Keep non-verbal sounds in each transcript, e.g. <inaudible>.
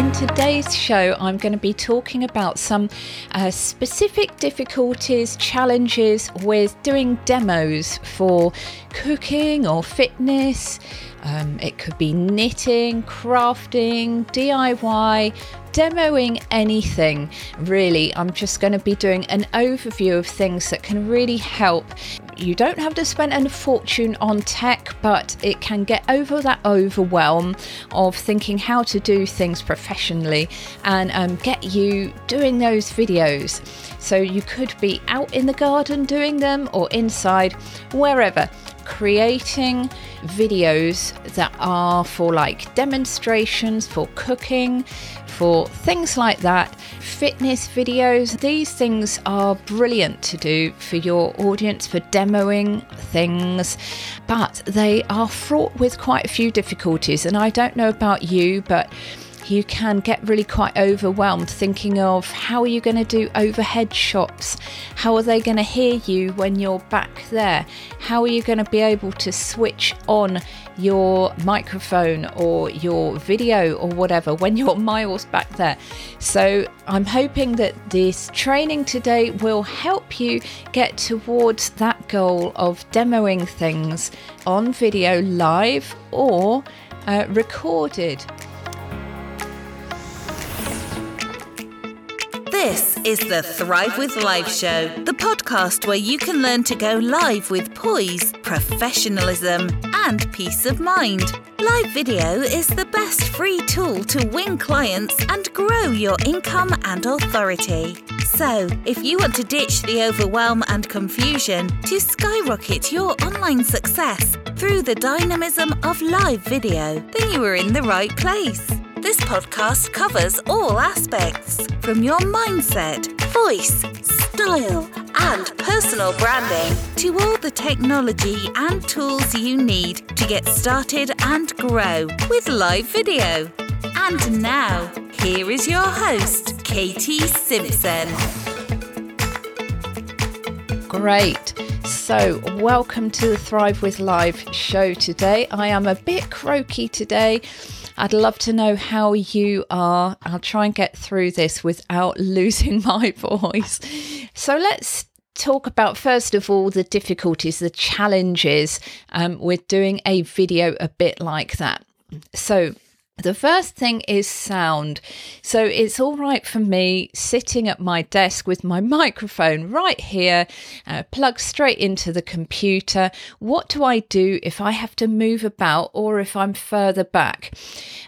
in today's show, I'm going to be talking about some uh, specific difficulties, challenges with doing demos for cooking or fitness. Um, it could be knitting, crafting, DIY, demoing anything really. I'm just going to be doing an overview of things that can really help. You don't have to spend a fortune on tech, but it can get over that overwhelm of thinking how to do things professionally and um, get you doing those videos. So you could be out in the garden doing them or inside, wherever creating videos that are for like demonstrations for cooking, for things like that, fitness videos. These things are brilliant to do for your audience for demoing things, but they are fraught with quite a few difficulties. And I don't know about you, but you can get really quite overwhelmed thinking of how are you going to do overhead shots? How are they going to hear you when you're back there? How are you going to be able to switch on your microphone or your video or whatever when you're <laughs> miles back there? So, I'm hoping that this training today will help you get towards that goal of demoing things on video live or uh, recorded. Is the Thrive with Live show, the podcast where you can learn to go live with poise, professionalism, and peace of mind. Live video is the best free tool to win clients and grow your income and authority. So, if you want to ditch the overwhelm and confusion to skyrocket your online success through the dynamism of live video, then you are in the right place. This podcast covers all aspects from your mindset, voice, style, and personal branding to all the technology and tools you need to get started and grow with live video. And now, here is your host, Katy Simpson. Great. So, welcome to the Thrive with Live show today. I am a bit croaky today. I'd love to know how you are. I'll try and get through this without <laughs> losing my voice. So let's talk about first of all the difficulties, the challenges um, with doing a video a bit like that. So the first thing is sound. So it's all right for me sitting at my desk with my <laughs> microphone right here, uh, plugged straight into the computer. What do I do if I have to move about or if I'm further back?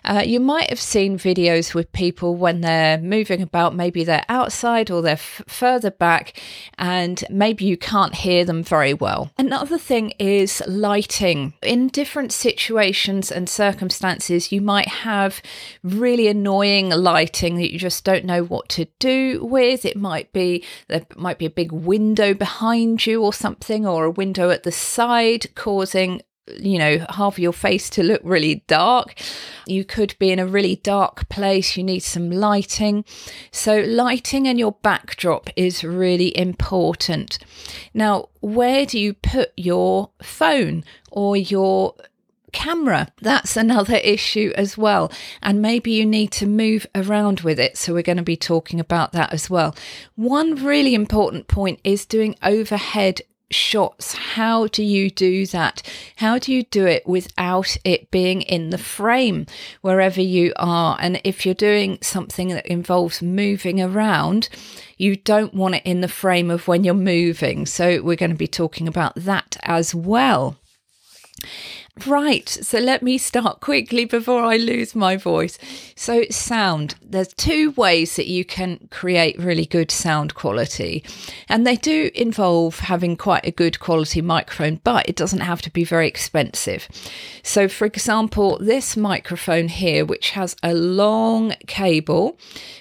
Uh, you might have seen videos with people when they're moving about, maybe they're outside or they're f- further back, and maybe you can't hear them very well. Another thing is lighting. In different situations and circumstances, you might have really annoying lighting that you just don't know what to do with. It might be there might be a big window behind you or something, or a window at the side causing you know, half of your face to look really dark. You could be in a really dark place. You need some lighting. So, lighting and your backdrop is really important. Now, where do you put your phone or your camera. That's another <laughs> issue as well. And maybe you need to move around with it. So we're going to be talking about that as well. One really important point is doing overhead shots. How do you do that? How do you do it without it being in the frame wherever you are? And if you're doing something that involves moving around, you don't want it in the frame of when you're moving. So we're going to be talking about that as well. Right, so let me start quickly before I lose my voice. So, sound. There's two ways that you can create really good sound quality, and they do involve having quite a good quality microphone, but it doesn't have to be very expensive. So, for example, this microphone here, which has a long cable,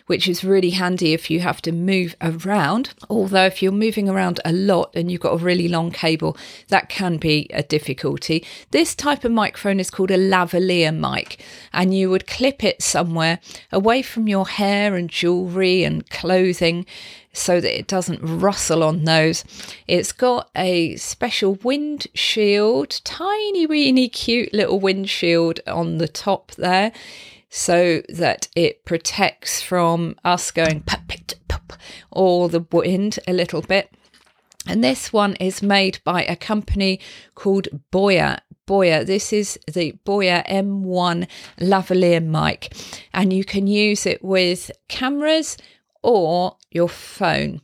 which is really handy if you have to move around. Although, if you're moving around a lot and you've got a really long cable, that can be a difficulty. This type of microphone is called a lavalier mic, and you would clip it somewhere away from your hair and jewelry and clothing so that it doesn't rustle on those. It's got a special windshield, tiny, weeny, cute little windshield on the top there. so that it protects from us going pop, pop, pop, or the wind a little bit. And this one is made by a company called Boya. Boya, This is the Boya M1 lavalier mic, and you can use it with cameras or your phone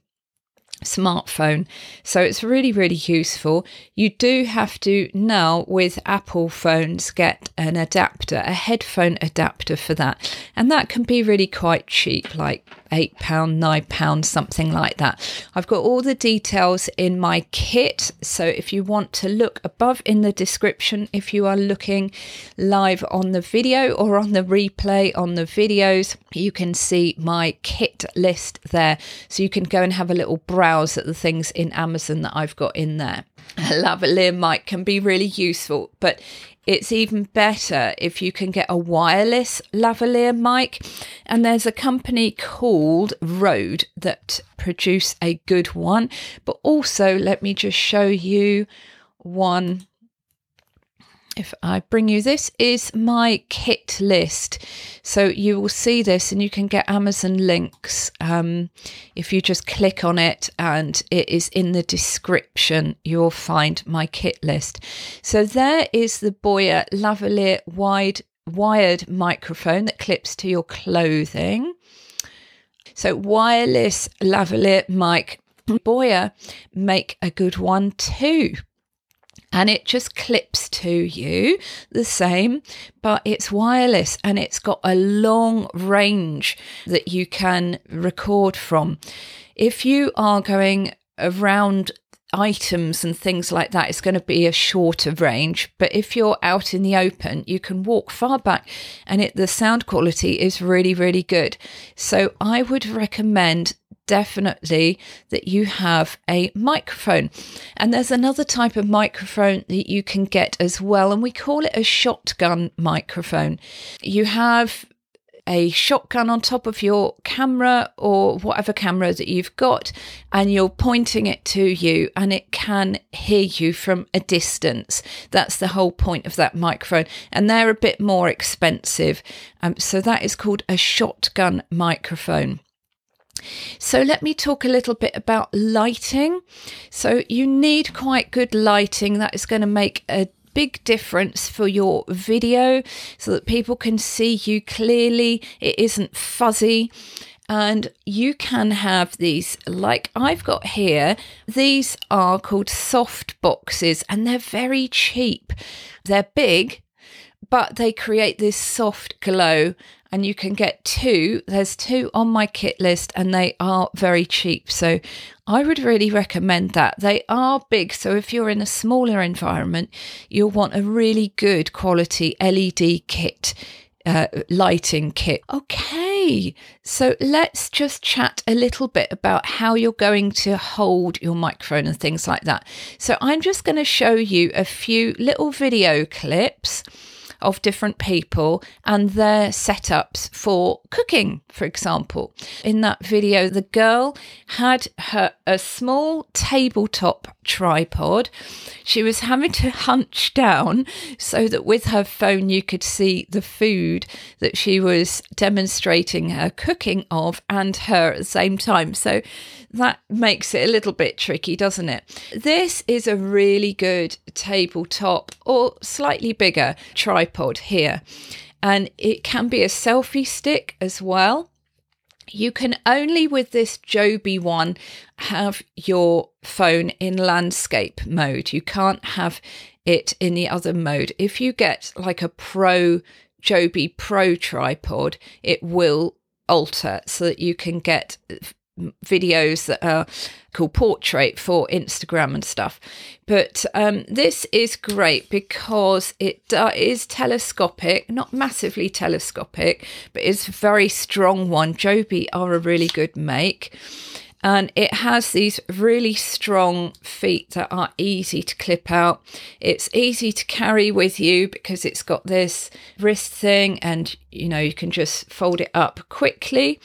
smartphone. So it's really, really useful. You do have to now, with Apple phones, get an adapter, a headphone adapter for that. And that can be really quite cheap, like £8, £9, something like that. I've got all the details in my kit. So if you want to look above in the description, if you are looking live on the video or on the replay on the videos, you can see my kit list there. So you can go and have a little browse at the things in Amazon that I've got in there. A lavalier mic can be really useful, but it's even better if you can get a wireless lavalier mic. And there's a company called Rode that produce a good one. But also, let me just show you one if I bring you this is my kit list. So you will see this and you can get Amazon links um, if you just click on it and it is in the description. You'll find my kit list. So there is the Boya lavalier wide wired microphone that clips to your clothing. So wireless lavalier mic. Boya make a good one too and it just clips to you the same, but it's wireless and it's got a long range that you can record from. If you are going around items and things like that, it's going to be a shorter range. But if you're out in the open, you can walk far back and it, the sound quality is really, really good. So I would recommend definitely that you have a microphone. And there's another type of microphone that you can get as well, and we call it a shotgun microphone. You have a shotgun on top of your camera or whatever camera that you've got, and you're pointing it to you, and it can hear you from a distance. That's the whole point of that microphone, and they're a bit more expensive. Um, so that is called a shotgun microphone. So, let me talk a little bit about lighting. So, you need quite good lighting that is going to make a big difference for your video so that people can see you clearly. It isn't fuzzy. And you can have these, like I've got here, these are called soft boxes and they're very cheap. They're big, but they create this soft glow and you can get two. There's two on my kit list and they are very cheap. So I would really recommend that. They are big. So if you're in a smaller environment, you'll want a really good quality LED kit. Uh, lighting kit. Okay, so let's just chat a little bit about how you're going to hold your microphone and things like that. So, I'm just going to show you a few little video clips of different people and their setups for cooking, for example. In that video, the girl had her a small tabletop tripod. She was having to hunch down so that with her phone you could see the food that she was demonstrating her cooking of and her at the same time. So that makes it a little bit tricky, doesn't it? This is a really good tabletop or slightly bigger tripod here, and it can be a selfie stick as well. You can only with this Joby one have your phone in landscape mode. You can't have it in the other mode. If you get like a Pro Joby Pro tripod, it will alter so that you can get videos that are called portrait for Instagram and stuff. But um, this is great because it uh, is telescopic, not massively telescopic, but it's a very strong one. Joby are a really good make and it has these really strong feet that are easy to clip out. It's easy to carry with you because it's got this wrist thing and you know you can just fold it up quickly.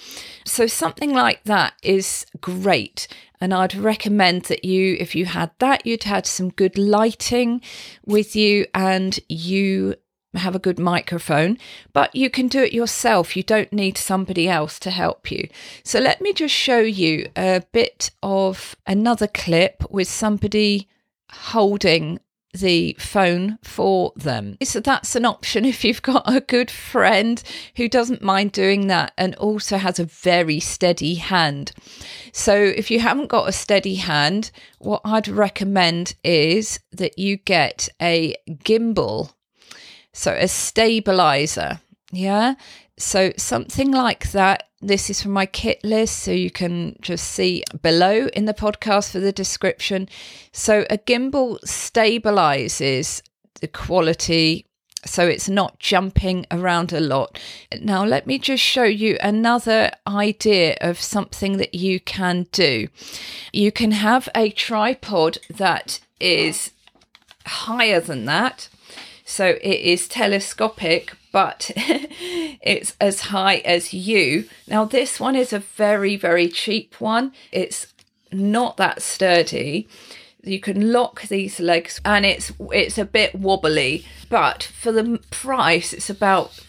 So something like that is great and I'd recommend that you if you had that you'd had some good lighting with you and you have a good microphone, but you can do it yourself. You don't need somebody else to help you. So let me just show you a bit of another clip with somebody holding the phone for them. So that's an option <laughs> if you've got a good friend who doesn't mind doing that and also has a very steady hand. So if you haven't got a steady hand, what I'd recommend is that you get a gimbal, so a stabilizer. Yeah. So something like that. This is from my kit list, so you can just see below in the podcast for the description. So a gimbal stabilizes the quality so it's not jumping around a lot. Now, let me just show you another idea of something that you can do. You can have a tripod that is higher than that, so it is telescopic, but <laughs> it's as high as you. Now, this one is a very, very cheap one. It's not that sturdy. You can lock these legs and it's it's a bit wobbly, but for the price it's about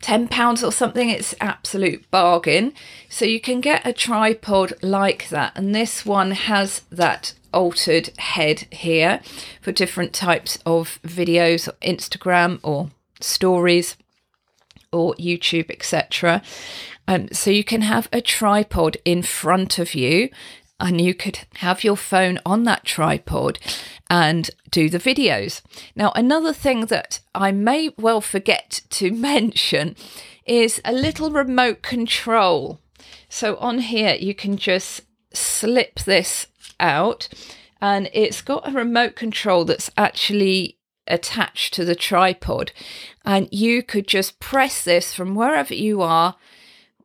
10 pounds or something it's absolute bargain so you can get a tripod like that and this one has that altered head here for different types of videos instagram or stories or youtube etc um, so you can have a tripod in front of you and you could have your phone on that tripod and do the videos. Now, another thing that I may well forget to <laughs> mention is a little remote control. So, on here, you can just slip this out, and it's got a remote control that's actually attached to the tripod, and you could just press this from wherever you are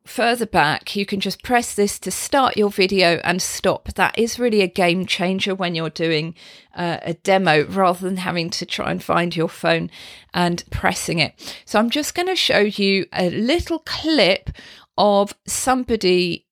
further back, you can just press this to start your video and stop. That is really a game changer when you're doing uh, a demo rather than having to try and find your phone and pressing it. So I'm just going to show you a little clip of somebody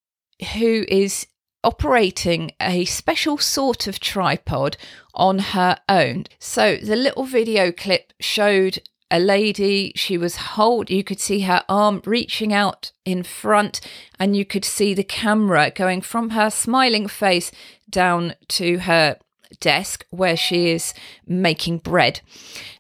who is operating a special sort of tripod on her own. So the little video clip showed a lady. She was hold. You could see her arm reaching out in front, and you could see the camera going from her smiling face down to her desk where she is making bread.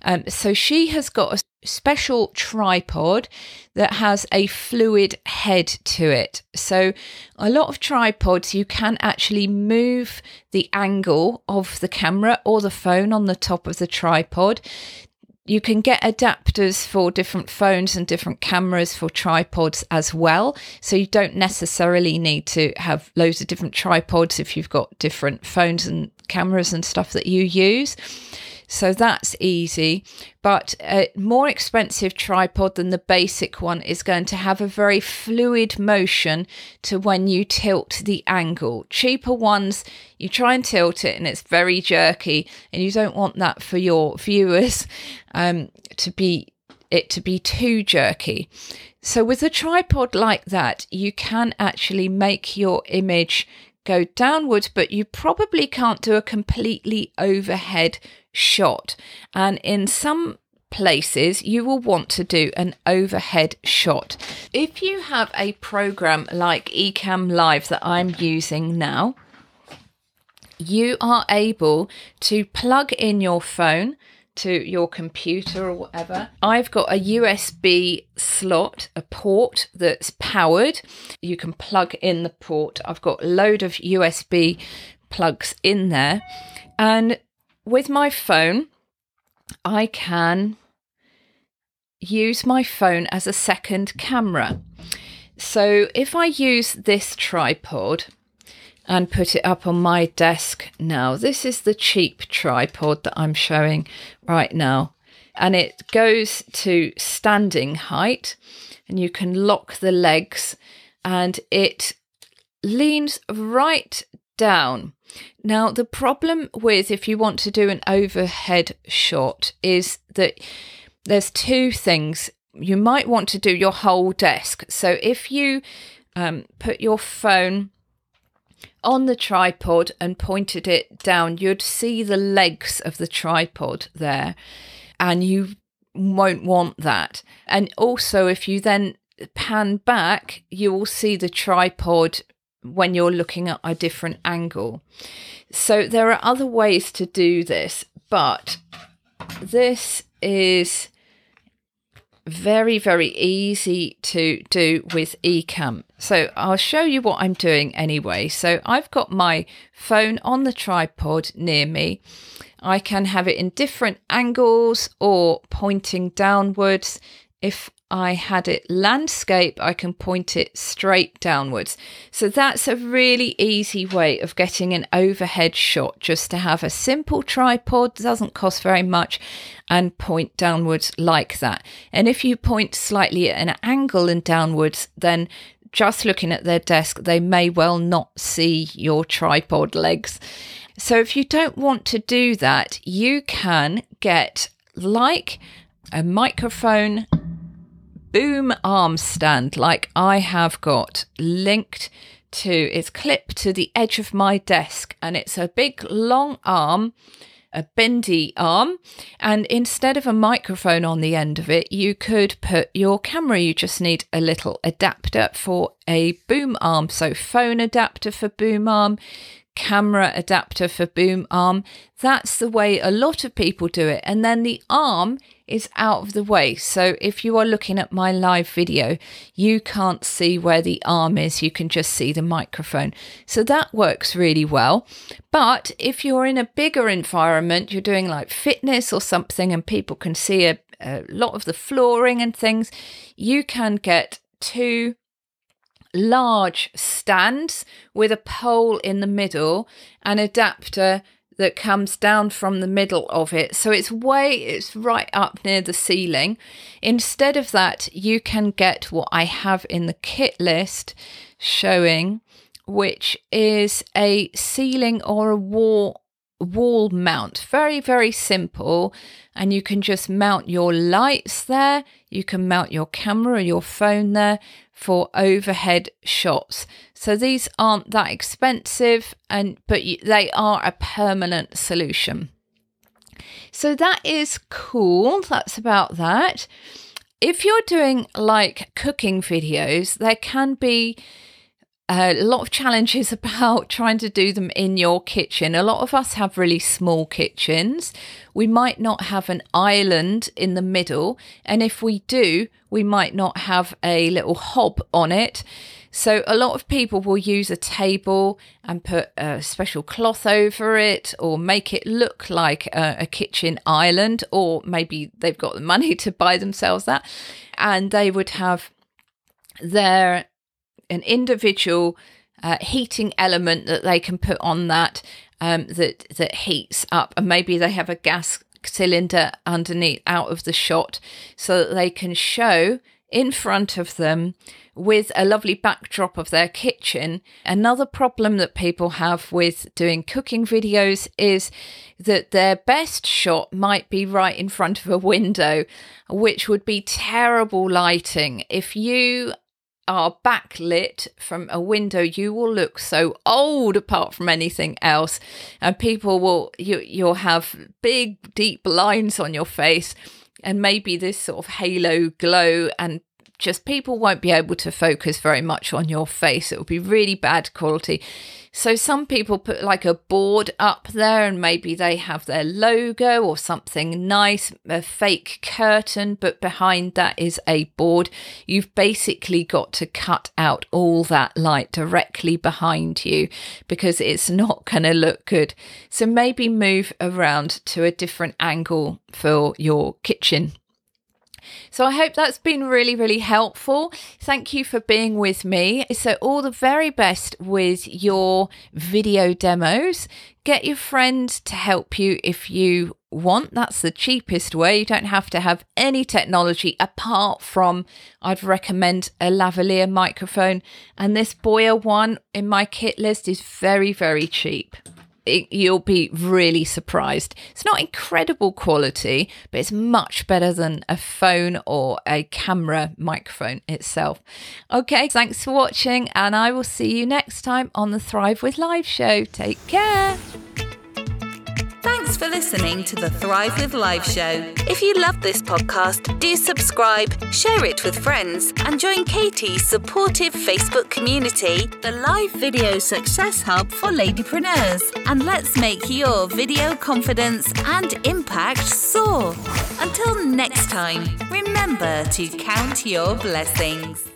Um, so she has got a special tripod that has a fluid head to it. So a lot of tripods you can actually move the angle of the camera or the phone on the top of the tripod you can get adapters for different phones and different cameras for tripods as well. So you don't necessarily need to have loads of different tripods if you've got different phones and cameras and stuff that you use. So that's easy. But a more expensive tripod than the basic one is going to have a very fluid motion to when you tilt the angle. Cheaper ones, you try and tilt it and it's very jerky, and you don't want that for your <laughs> viewers um, to be it to be too jerky. So with a tripod like that, you can actually make your image go downwards, but you probably can't do a completely overhead shot. And in some places, you will want to do an overhead shot. If you have a program like Ecamm Live that I'm using now, you are able to plug in your phone to your computer or whatever. I've got a USB slot, a port that's powered. You can plug in the port. I've got a load of USB plugs in there. And with my phone, I can use my phone as a second camera. So if I use this tripod and put it up on my desk now, this is the cheap tripod that I'm showing right now. And it goes to standing height, and you can lock the legs, and it leans right down. Now, the problem with if you want to do an overhead shot is that there's two things. You might want to do your whole desk. So if you um, put your phone on the tripod and pointed it down, you'd see the legs of the tripod there. And you won't want that. And also, if you then pan back, you will see the tripod when you're looking at a different angle. So there are other ways to do this, but this is very, very easy to do with Ecamm. So I'll show you what I'm doing anyway. So I've got my phone on the tripod near me. I can have it in different angles or pointing downwards. If I had it landscape, I can point it straight downwards. So that's a really easy way of getting an overhead shot, just to have a simple tripod, doesn't cost very much, and point downwards like that. And if you point slightly at an angle and downwards, then just looking at their desk, they may well not see your tripod legs. So if you don't want to do that, you can get like a microphone boom arm stand like I have got linked to it's clipped to the edge of my desk and it's a big long arm a bendy arm and instead of a microphone on the end of it you could put your camera. You just need a little adapter for a boom arm. So phone adapter for boom arm camera adapter for boom arm. That's the way a lot of people do it. And then the arm is out of the way. So if you are looking at my live video, you can't see where the arm is. You can just see the microphone. So that works really well. But if you're in a bigger environment, you're doing like fitness or something, and people can see a, a lot of the flooring and things, you can get two large stands with a pole in the middle, an adapter that comes down from the middle of it. So it's way, it's right up near the ceiling. Instead of that, you can get what I have in the kit list showing, which is a ceiling or a wall wall mount. Very, very simple. And you can just mount your lights there. You can mount your camera or your phone there for overhead shots. So these aren't that expensive and but they are a permanent solution. So that is cool. That's about that. If you're doing like cooking videos, there can be a lot of challenges <laughs> about trying to do them in your kitchen. A lot of us have really small kitchens. We might not have an island in the middle. And if we do, we might not have a little hob on it. So a lot of people will use a table and put a special cloth over it or make it look like a, a kitchen island, or maybe they've got the money <laughs> to buy themselves that. And they would have their an individual uh, heating element that they can put on that um, that that heats up, and maybe they have a gas cylinder underneath out of the shot so that they can show in front of them with a lovely backdrop of their kitchen. Another problem that people have with doing cooking videos is that their best shot might be right in front of a window, which would be terrible lighting. If you are backlit from a window, you will look so old apart from anything else. And people will, you, you'll have big, deep lines on your face and maybe this sort of halo glow and just people won't be able to focus very much on your face. It will be really bad quality. So some people put like a board up there and maybe they have their logo or something nice, a fake curtain, but behind that is a board. You've basically got to cut out all that light directly behind you because it's not <laughs> going to look good. So maybe move around to a different angle for your kitchen so I hope that's been really, really helpful. Thank you for being with me. So, all the very best with your video demos. Get your friends to help you if you want. That's the cheapest way. You don't have to have any technology apart from, I'd recommend a lavalier microphone. And this Boya one in my kit list is very, very cheap it, you'll be really surprised. It's not incredible quality, but it's much better than a phone or a camera microphone itself. Okay, thanks for watching, and I will see you next time on the Thrive with Live show. Take care. Thanks for listening to the Thrive with Live show. If you love this podcast, do subscribe, share it with friends, and join Katy's supportive Facebook community, the Live Video Success Hub for Ladypreneurs. And let's make your video confidence and impact soar. Until next time, remember to count your blessings.